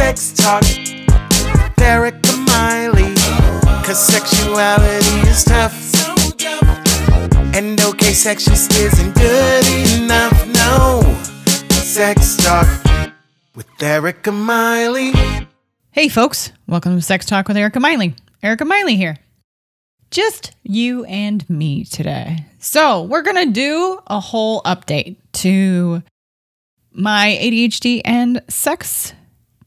Sex Talk with Erica Miley. Cause sexuality is tough. And okay, sex just isn't good enough. No. Sex Talk with Erica Miley. Hey, folks, welcome to Sex Talk with Erica Miley. Erica Miley here. Just you and me today. So, we're going to do a whole update to my ADHD and sex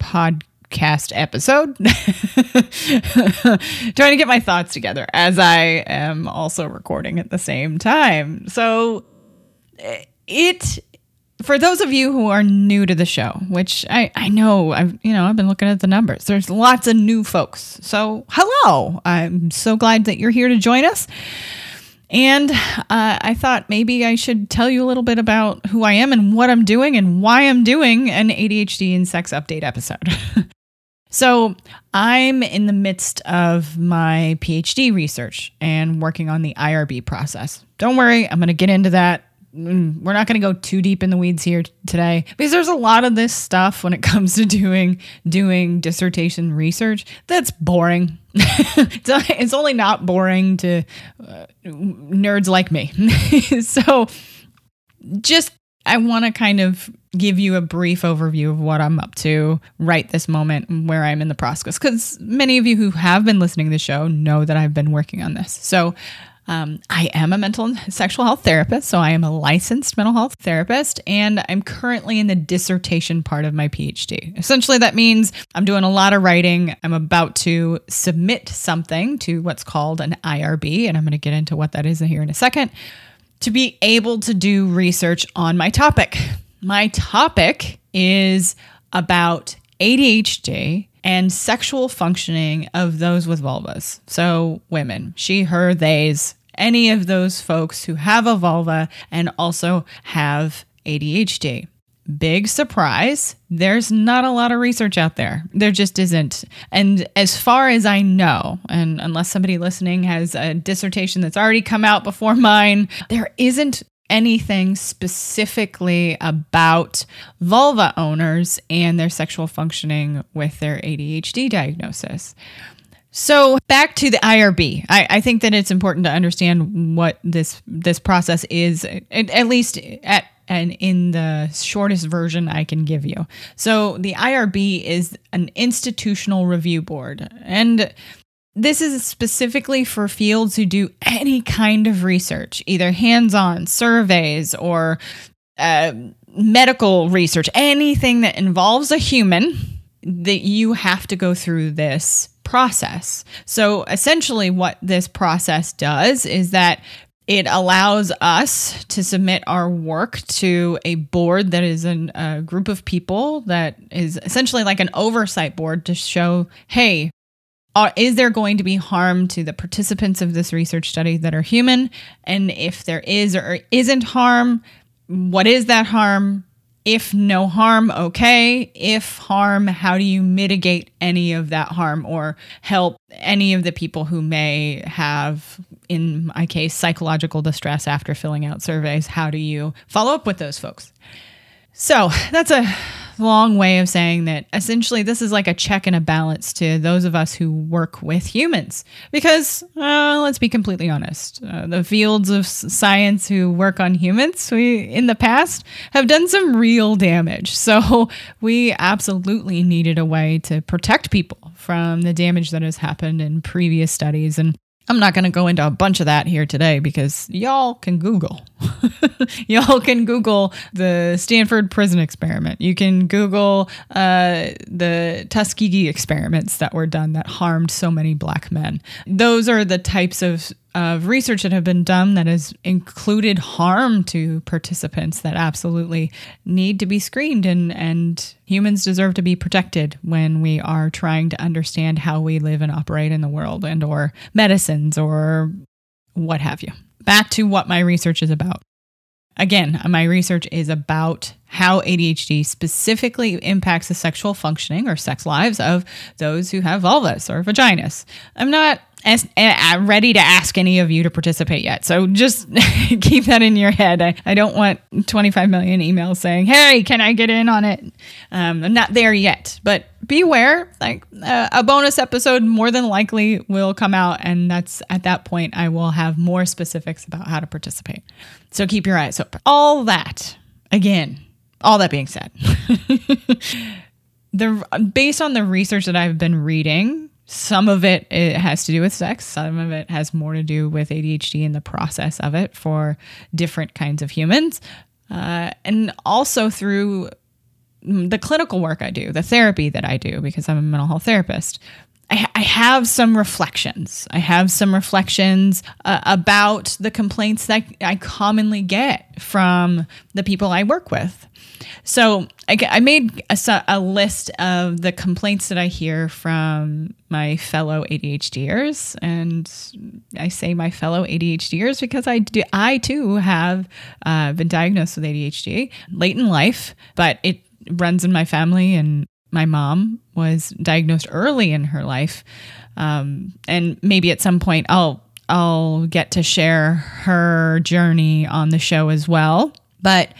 podcast episode. Trying to get my thoughts together as I am also recording at the same time. So, eh, it for those of you who are new to the show, which I, I know I've you know I've been looking at the numbers. There's lots of new folks. So hello, I'm so glad that you're here to join us. And uh, I thought maybe I should tell you a little bit about who I am and what I'm doing and why I'm doing an ADHD and sex update episode. so I'm in the midst of my PhD research and working on the IRB process. Don't worry, I'm going to get into that we're not going to go too deep in the weeds here today because there's a lot of this stuff when it comes to doing doing dissertation research that's boring. it's only not boring to uh, nerds like me. so just I want to kind of give you a brief overview of what I'm up to right this moment and where I'm in the process because many of you who have been listening to the show know that I've been working on this. So um, I am a mental and sexual health therapist, so I am a licensed mental health therapist, and I'm currently in the dissertation part of my PhD. Essentially, that means I'm doing a lot of writing. I'm about to submit something to what's called an IRB, and I'm going to get into what that is here in a second, to be able to do research on my topic. My topic is about ADHD and sexual functioning of those with vulvas. So, women, she, her, theys, any of those folks who have a vulva and also have ADHD. Big surprise, there's not a lot of research out there. There just isn't. And as far as I know, and unless somebody listening has a dissertation that's already come out before mine, there isn't anything specifically about vulva owners and their sexual functioning with their ADHD diagnosis. So back to the IRB, I, I, think that it's important to understand what this this process is, at, at least at and in the shortest version I can give you. So the IRB is an institutional review board, and this is specifically for fields who do any kind of research, either hands on surveys or uh, medical research, anything that involves a human, that you have to go through this process. So essentially, what this process does is that it allows us to submit our work to a board that is an, a group of people that is essentially like an oversight board to show, hey, are, is there going to be harm to the participants of this research study that are human? And if there is or isn't harm, what is that harm? If no harm, okay. If harm, how do you mitigate any of that harm or help any of the people who may have, in my case, psychological distress after filling out surveys? How do you follow up with those folks? So that's a long way of saying that essentially this is like a check and a balance to those of us who work with humans. Because uh, let's be completely honest, uh, the fields of science who work on humans, we in the past have done some real damage. So we absolutely needed a way to protect people from the damage that has happened in previous studies and I'm not going to go into a bunch of that here today because y'all can Google. y'all can Google the Stanford prison experiment. You can Google uh, the Tuskegee experiments that were done that harmed so many black men. Those are the types of of research that have been done that has included harm to participants that absolutely need to be screened and and humans deserve to be protected when we are trying to understand how we live and operate in the world and or medicines or what have you. Back to what my research is about. Again, my research is about how ADHD specifically impacts the sexual functioning or sex lives of those who have vulvas or vaginas. I'm not as, I'm ready to ask any of you to participate yet. So just keep that in your head. I, I don't want 25 million emails saying, hey, can I get in on it? Um, I'm not there yet. But beware, like uh, a bonus episode more than likely will come out. And that's at that point, I will have more specifics about how to participate. So keep your eyes open. All that, again, all that being said, the based on the research that I've been reading, some of it, it has to do with sex. Some of it has more to do with ADHD and the process of it for different kinds of humans. Uh, and also through the clinical work I do, the therapy that I do, because I'm a mental health therapist. I, I have some reflections. I have some reflections uh, about the complaints that I commonly get from the people I work with. So I, I made a, a, list of the complaints that I hear from my fellow ADHDers, and I say my fellow ADHDers because I do, I too have uh, been diagnosed with ADHD late in life, but it runs in my family, and my mom was diagnosed early in her life, um, and maybe at some point I'll I'll get to share her journey on the show as well, but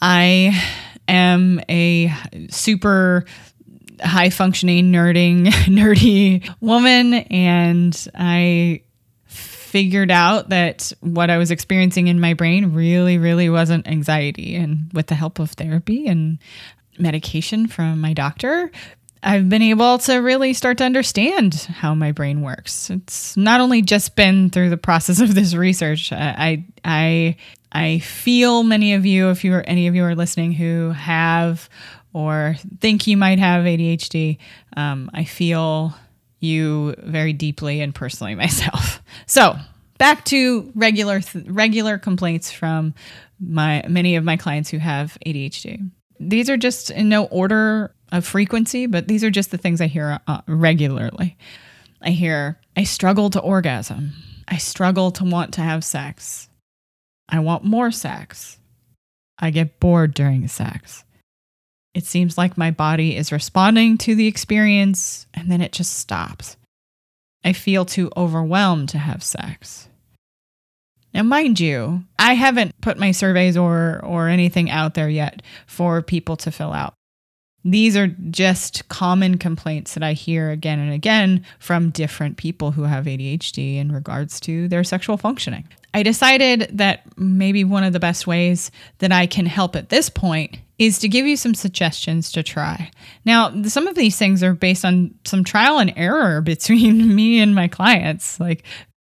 I am a super high functioning nerding nerdy woman and I figured out that what I was experiencing in my brain really really wasn't anxiety and with the help of therapy and medication from my doctor I've been able to really start to understand how my brain works. It's not only just been through the process of this research. I I I feel many of you, if you are any of you are listening who have or think you might have ADHD, um, I feel you very deeply and personally myself. So back to regular regular complaints from my many of my clients who have ADHD. These are just in no order of frequency, but these are just the things I hear uh, regularly. I hear I struggle to orgasm. I struggle to want to have sex. I want more sex. I get bored during sex. It seems like my body is responding to the experience and then it just stops. I feel too overwhelmed to have sex. Now, mind you, I haven't put my surveys or, or anything out there yet for people to fill out. These are just common complaints that I hear again and again from different people who have ADHD in regards to their sexual functioning. I decided that maybe one of the best ways that I can help at this point is to give you some suggestions to try. Now, some of these things are based on some trial and error between me and my clients. Like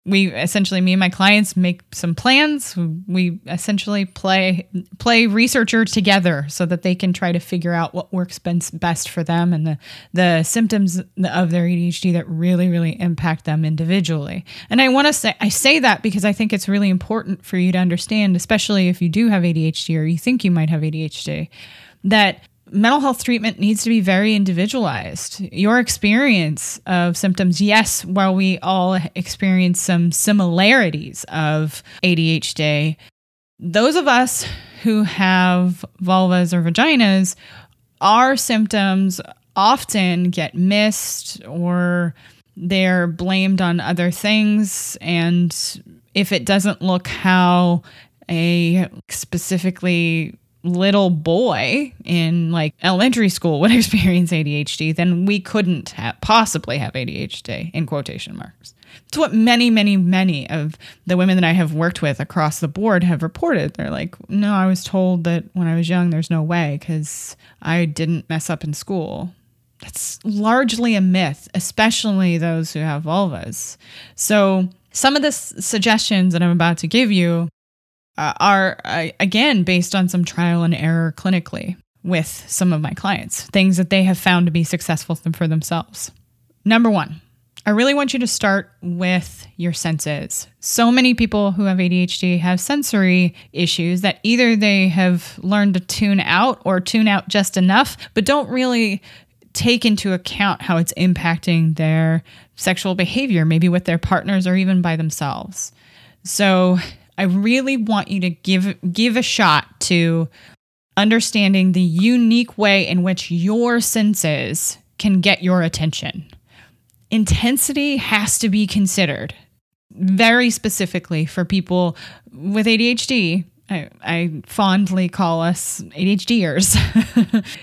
we essentially me and my clients make some plans. We essentially play play researcher together so that they can try to figure out what works best for them and the the symptoms of their ADHD that really really impact them individually. And I want to say I say that because I think it's really important for you to understand especially if you do have ADHD or you think you might have ADHD that mental health treatment needs to be very individualized. Your experience of symptoms, yes, while we all experience some similarities of ADHD, those of us who have vulvas or vaginas, our symptoms often get missed or they're blamed on other things. And if it doesn't look how a specifically little boy in like elementary school would experience ADHD, then we couldn't possibly have ADHD in quotation marks. It's what many, many, many of the women that I have worked with across the board have reported. They're like, no, I was told that when I was young, there's no way because I didn't mess up in school. That's largely a myth, especially those who have vulvas. So, some of the s- suggestions that I'm about to give you uh, are uh, again based on some trial and error clinically with some of my clients, things that they have found to be successful for themselves. Number one, I really want you to start with your senses. So many people who have ADHD have sensory issues that either they have learned to tune out or tune out just enough, but don't really take into account how it's impacting their sexual behavior, maybe with their partners or even by themselves. So, I really want you to give give a shot to understanding the unique way in which your senses can get your attention. Intensity has to be considered very specifically for people with ADHD. I, I fondly call us ADHDers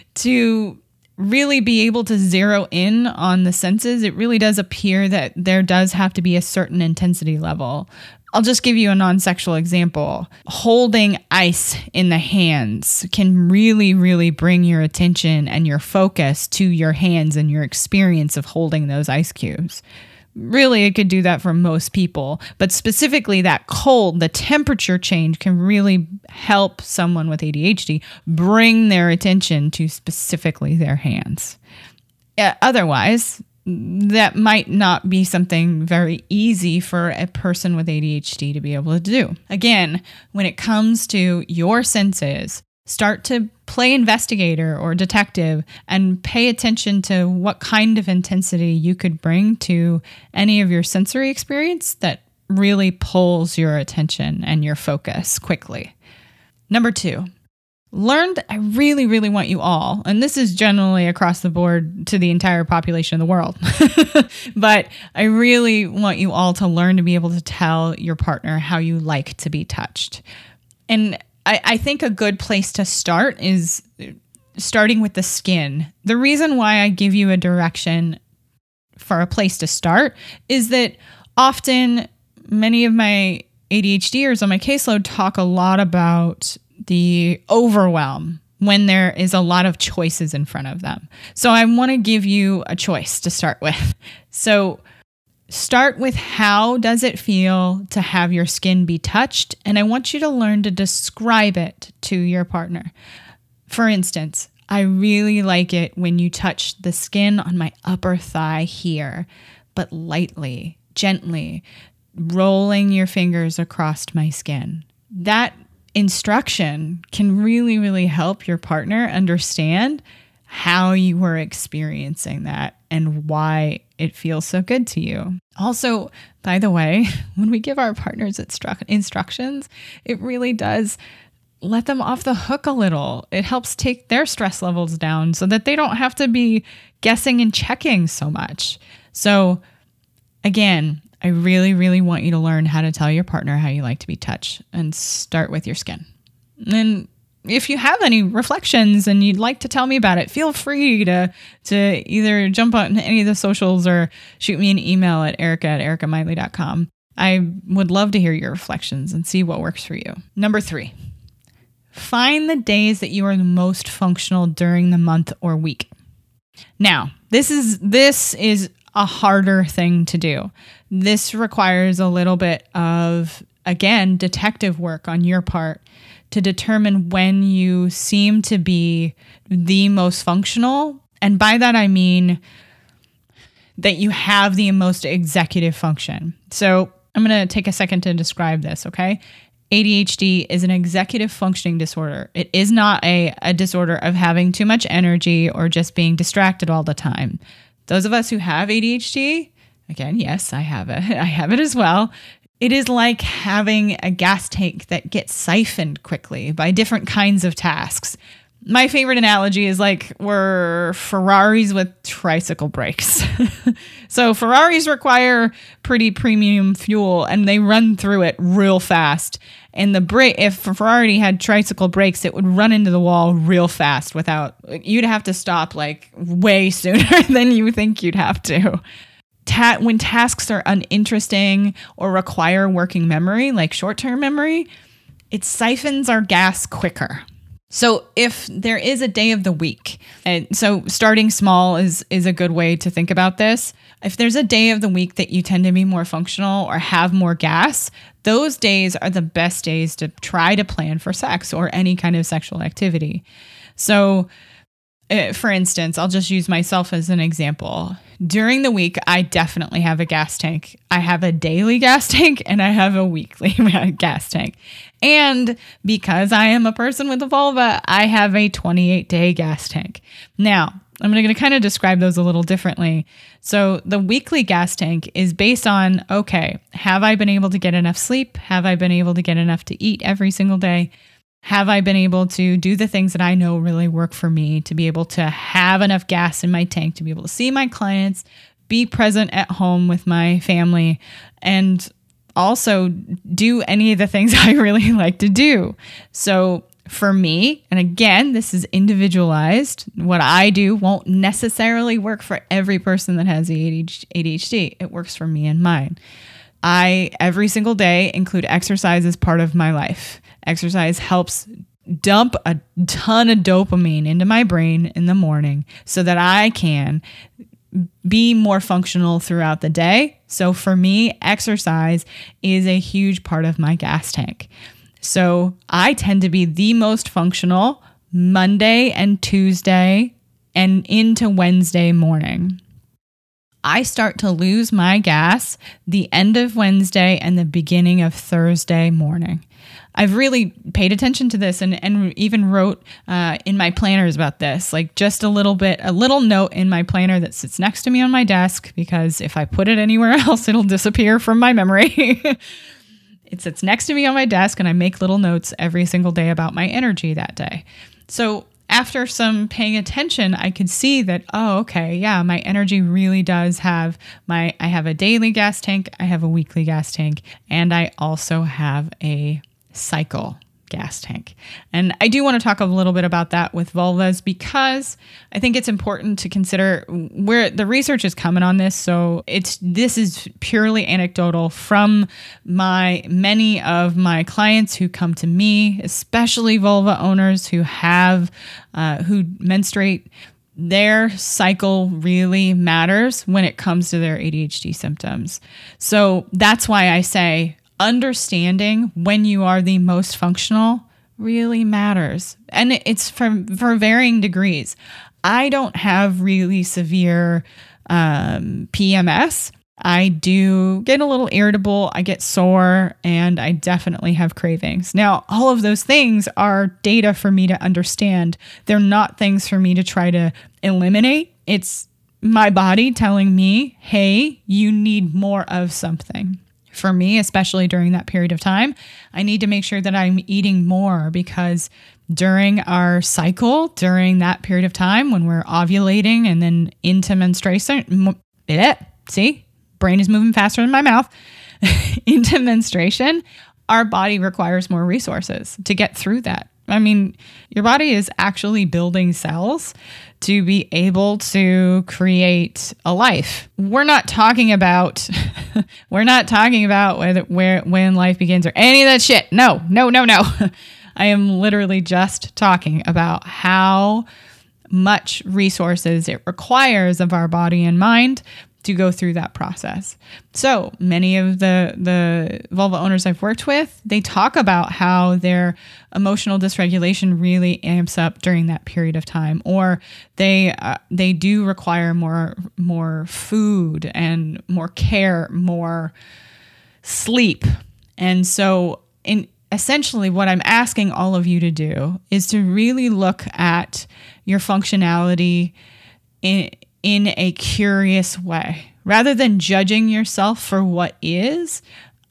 to really be able to zero in on the senses, it really does appear that there does have to be a certain intensity level. I'll just give you a non sexual example. Holding ice in the hands can really, really bring your attention and your focus to your hands and your experience of holding those ice cubes. Really, it could do that for most people, but specifically that cold, the temperature change can really help someone with ADHD bring their attention to specifically their hands. Uh, otherwise, that might not be something very easy for a person with ADHD to be able to do. Again, when it comes to your senses, start to play investigator or detective and pay attention to what kind of intensity you could bring to any of your sensory experience that really pulls your attention and your focus quickly. Number two, learned I really, really want you all, and this is generally across the board to the entire population of the world, but I really want you all to learn to be able to tell your partner how you like to be touched. And I, I think a good place to start is starting with the skin. The reason why I give you a direction for a place to start is that often many of my ADHDers on my caseload talk a lot about the overwhelm when there is a lot of choices in front of them. So I want to give you a choice to start with. So start with how does it feel to have your skin be touched and I want you to learn to describe it to your partner. For instance, I really like it when you touch the skin on my upper thigh here, but lightly, gently, rolling your fingers across my skin. That instruction can really, really help your partner understand how you were experiencing that and why it feels so good to you. Also, by the way, when we give our partners instru- instructions, it really does let them off the hook a little. It helps take their stress levels down so that they don't have to be guessing and checking so much. So, again, I really, really want you to learn how to tell your partner how you like to be touched and start with your skin. And if you have any reflections and you'd like to tell me about it, feel free to to either jump on any of the socials or shoot me an email at erica at ericamiley.com. I would love to hear your reflections and see what works for you. Number three, find the days that you are the most functional during the month or week. Now, this is this is a harder thing to do. This requires a little bit of, again, detective work on your part to determine when you seem to be the most functional. And by that, I mean that you have the most executive function. So I'm going to take a second to describe this, okay? ADHD is an executive functioning disorder. It is not a, a disorder of having too much energy or just being distracted all the time. Those of us who have ADHD, again, yes, I have it. I have it as well. It is like having a gas tank that gets siphoned quickly by different kinds of tasks. My favorite analogy is like we're Ferraris with tricycle brakes. so Ferraris require pretty premium fuel and they run through it real fast. And the brake, if Ferrari had tricycle brakes, it would run into the wall real fast without, you'd have to stop like way sooner than you think you'd have to. Ta- when tasks are uninteresting or require working memory, like short term memory, it siphons our gas quicker. So if there is a day of the week, and so starting small is is a good way to think about this. If there's a day of the week that you tend to be more functional or have more gas, those days are the best days to try to plan for sex or any kind of sexual activity. So uh, for instance, I'll just use myself as an example. During the week, I definitely have a gas tank. I have a daily gas tank and I have a weekly gas tank. And because I am a person with a vulva, I have a 28 day gas tank. Now, I'm going to kind of describe those a little differently. So, the weekly gas tank is based on okay, have I been able to get enough sleep? Have I been able to get enough to eat every single day? Have I been able to do the things that I know really work for me to be able to have enough gas in my tank to be able to see my clients, be present at home with my family, and also do any of the things I really like to do? So, for me, and again, this is individualized, what I do won't necessarily work for every person that has ADHD. It works for me and mine. I, every single day, include exercise as part of my life. Exercise helps dump a ton of dopamine into my brain in the morning so that I can be more functional throughout the day. So for me, exercise is a huge part of my gas tank. So I tend to be the most functional Monday and Tuesday and into Wednesday morning. I start to lose my gas the end of Wednesday and the beginning of Thursday morning. I've really paid attention to this and, and even wrote uh, in my planners about this, like just a little bit, a little note in my planner that sits next to me on my desk because if I put it anywhere else, it'll disappear from my memory. it sits next to me on my desk and I make little notes every single day about my energy that day. So after some paying attention, I could see that, oh, okay, yeah, my energy really does have my, I have a daily gas tank, I have a weekly gas tank, and I also have a cycle gas tank. And I do want to talk a little bit about that with vulvas because I think it's important to consider where the research is coming on this. So it's this is purely anecdotal from my many of my clients who come to me, especially vulva owners who have uh, who menstruate their cycle really matters when it comes to their ADHD symptoms. So that's why I say understanding when you are the most functional really matters. And it's from for varying degrees. I don't have really severe um, PMS. I do get a little irritable, I get sore, and I definitely have cravings. Now, all of those things are data for me to understand. They're not things for me to try to eliminate. It's my body telling me, hey, you need more of something for me, especially during that period of time, I need to make sure that I'm eating more because during our cycle, during that period of time when we're ovulating and then into menstruation, it, see, brain is moving faster than my mouth, into menstruation, our body requires more resources to get through that. I mean, your body is actually building cells to be able to create a life. We're not talking about we're not talking about whether where when life begins or any of that shit. No, no, no, no. I am literally just talking about how much resources it requires of our body and mind to go through that process. So many of the the vulva owners I've worked with, they talk about how their emotional dysregulation really amps up during that period of time, or they uh, they do require more more food and more care, more sleep, and so in essentially what I'm asking all of you to do is to really look at your functionality in in a curious way. Rather than judging yourself for what is,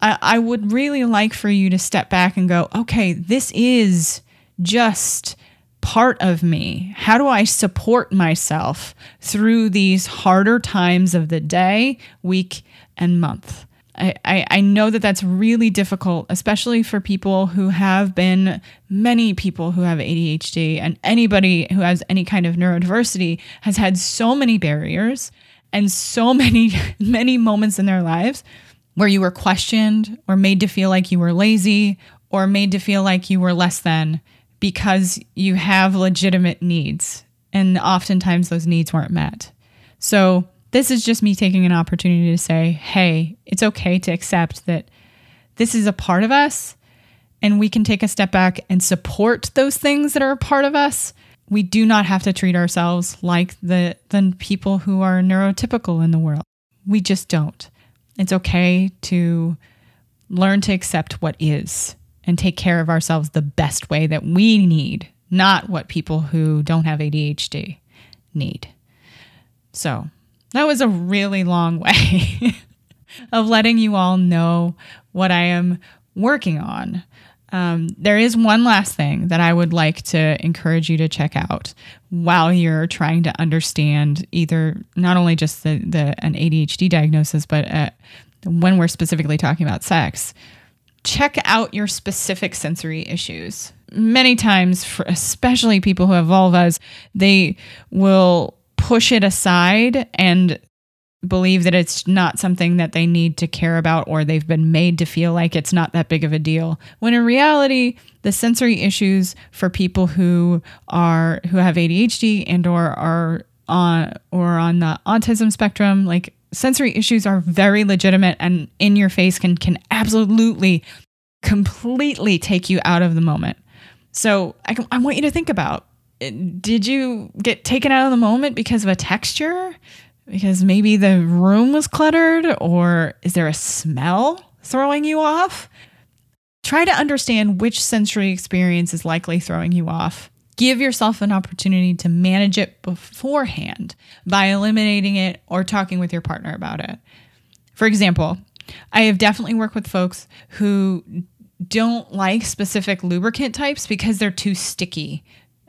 I, I would really like for you to step back and go, okay, this is just part of me? How do I support myself through these harder times of the day, week, and month? I, I, know that that's really difficult, especially for people who have been many people who have ADHD and anybody who has any kind of neurodiversity has had so many barriers and so many, many moments in their lives where you were questioned or made to feel like you were lazy or made to feel like you were less than because you have legitimate needs. And oftentimes those needs weren't met. So, this is just me taking an opportunity to say, hey, it's okay to accept that this is a part of us and we can take a step back and support those things that are a part of us. We do not have to treat ourselves like the, the people who are neurotypical in the world. We just don't. It's okay to learn to accept what is and take care of ourselves the best way that we need, not what people who don't have ADHD need. So, that was a really long way of letting you all know what I am working on. Um, there is one last thing that I would like to encourage you to check out while you're trying to understand either not only just the, the an ADHD diagnosis, but uh, when we're specifically talking about sex. Check out your specific sensory issues. many times, for especially people who have vulvas, they will push it aside and believe that it's not something that they need to care about or they've been made to feel like it's not that big of a deal. When in reality the sensory issues for people who are who have ADHD and or are on or on the autism spectrum like sensory issues are very legitimate and in your face can can absolutely completely take you out of the moment. So I, I want you to think about did you get taken out of the moment because of a texture because maybe the room was cluttered or is there a smell throwing you off? Try to understand which sensory experience is likely throwing you off. Give yourself an opportunity to manage it beforehand by eliminating it or talking with your partner about it. For example, I have definitely worked with folks who don't like specific lubricant types because they're too sticky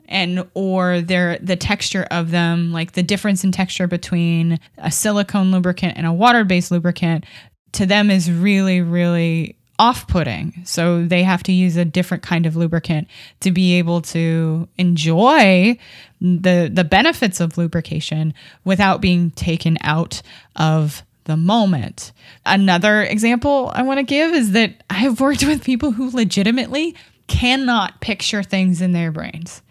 and or their the texture of them, like the difference in texture between a silicone lubricant and a water-based lubricant to them is really really off-putting. So they have to use a different kind of lubricant to be able to enjoy the the benefits of lubrication without being taken out of the moment. Another example I want to give is that I have worked with people who legitimately cannot picture things in their brains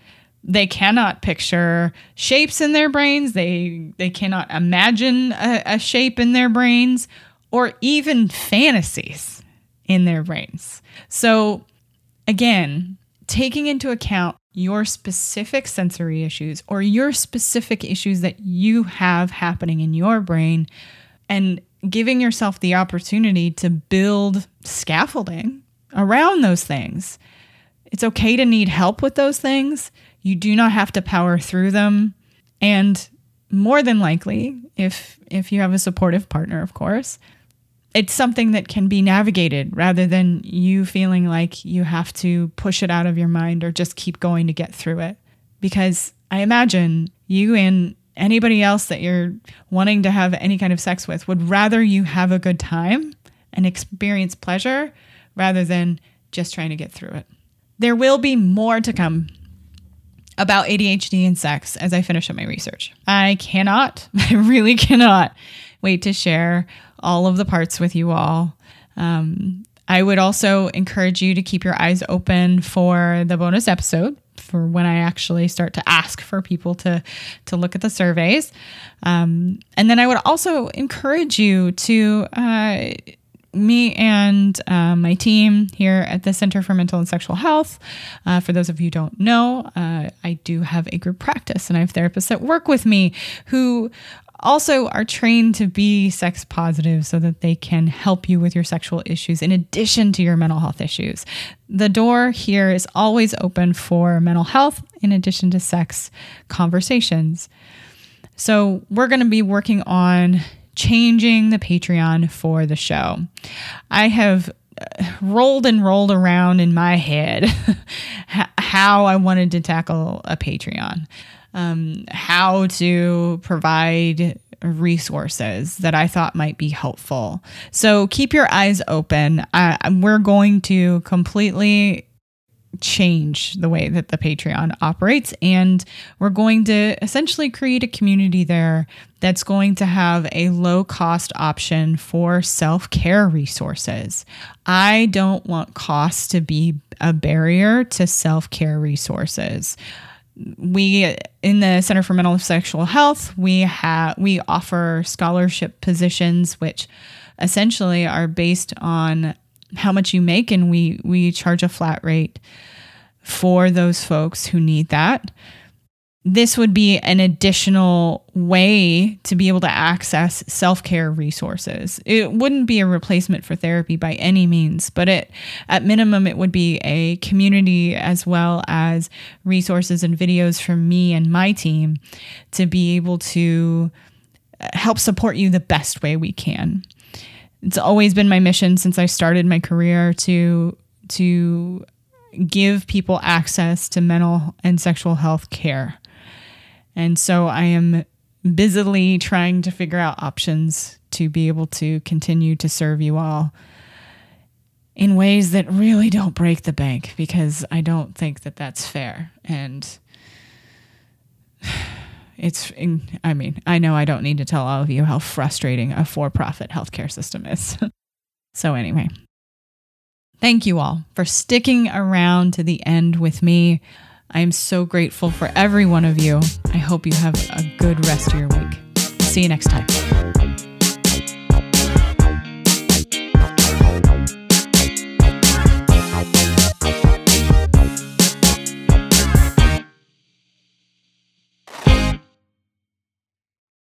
they cannot picture shapes in their brains. They they cannot imagine a, a, shape in their brains or even fantasies in their brains. So again taking into account your specific sensory issues or your specific issues that you have happening in your brain and giving yourself the opportunity to build scaffolding around those things. It's okay to need help with those things you do not have to power through them. And more than likely, if if you have a supportive partner, of course, it's something that can be navigated rather than you feeling like you have to push it out of your mind or just keep going to get through it. Because I imagine you and anybody else that you're wanting to have any kind of sex with would rather you have a good time and experience pleasure rather than just trying to get through it. There will be more to come about ADHD and sex as I finish up my research. I cannot, I really cannot wait to share all of the parts with you all. Um, I would also encourage you to keep your eyes open for the bonus episode for when I actually start to ask for people to to look at the surveys. Um, and then I would also encourage you to uh, me and uh, my team here at the Center for Mental and Sexual Health. Uh, for those of you who don't know, uh, I do have a group practice and I have therapists that work with me who also are trained to be sex positive so that they can help you with your sexual issues in addition to your mental health issues. The door here is always open for mental health in addition to sex conversations. So, we're going to be working on changing the Patreon for the show. I have uh, rolled and rolled around in my head how I wanted to tackle a Patreon, um, how to provide resources that I thought might be helpful. So keep your eyes open. Uh, we're going to completely change the way that the Patreon operates. And we're going to essentially create a community there that's going to have a low cost option for self care resources. I don't want cost to be a barrier to self care resources we in the center for mental and sexual health we have we offer scholarship positions which essentially are based on how much you make and we we charge a flat rate for those folks who need that this would be an additional way to be able to access self-care resources. It wouldn't be a replacement for therapy by any means, but it at minimum it would be a community as well as resources and videos from me and my team to be able to uh, help support you the best way we can it's always been my mission since I started my career to to give people access to mental and sexual health care. And so I am busily trying to figure out options to be able to continue to serve you all. in ways that really don't break the bank because I don't think that that's fair. And it's, I mean, I know I don't need to tell all of you how frustrating a for profit healthcare system is. so, anyway, thank you all for sticking around to the end with me. I am so grateful for every one of you. I hope you have a good rest of your week. See you next time.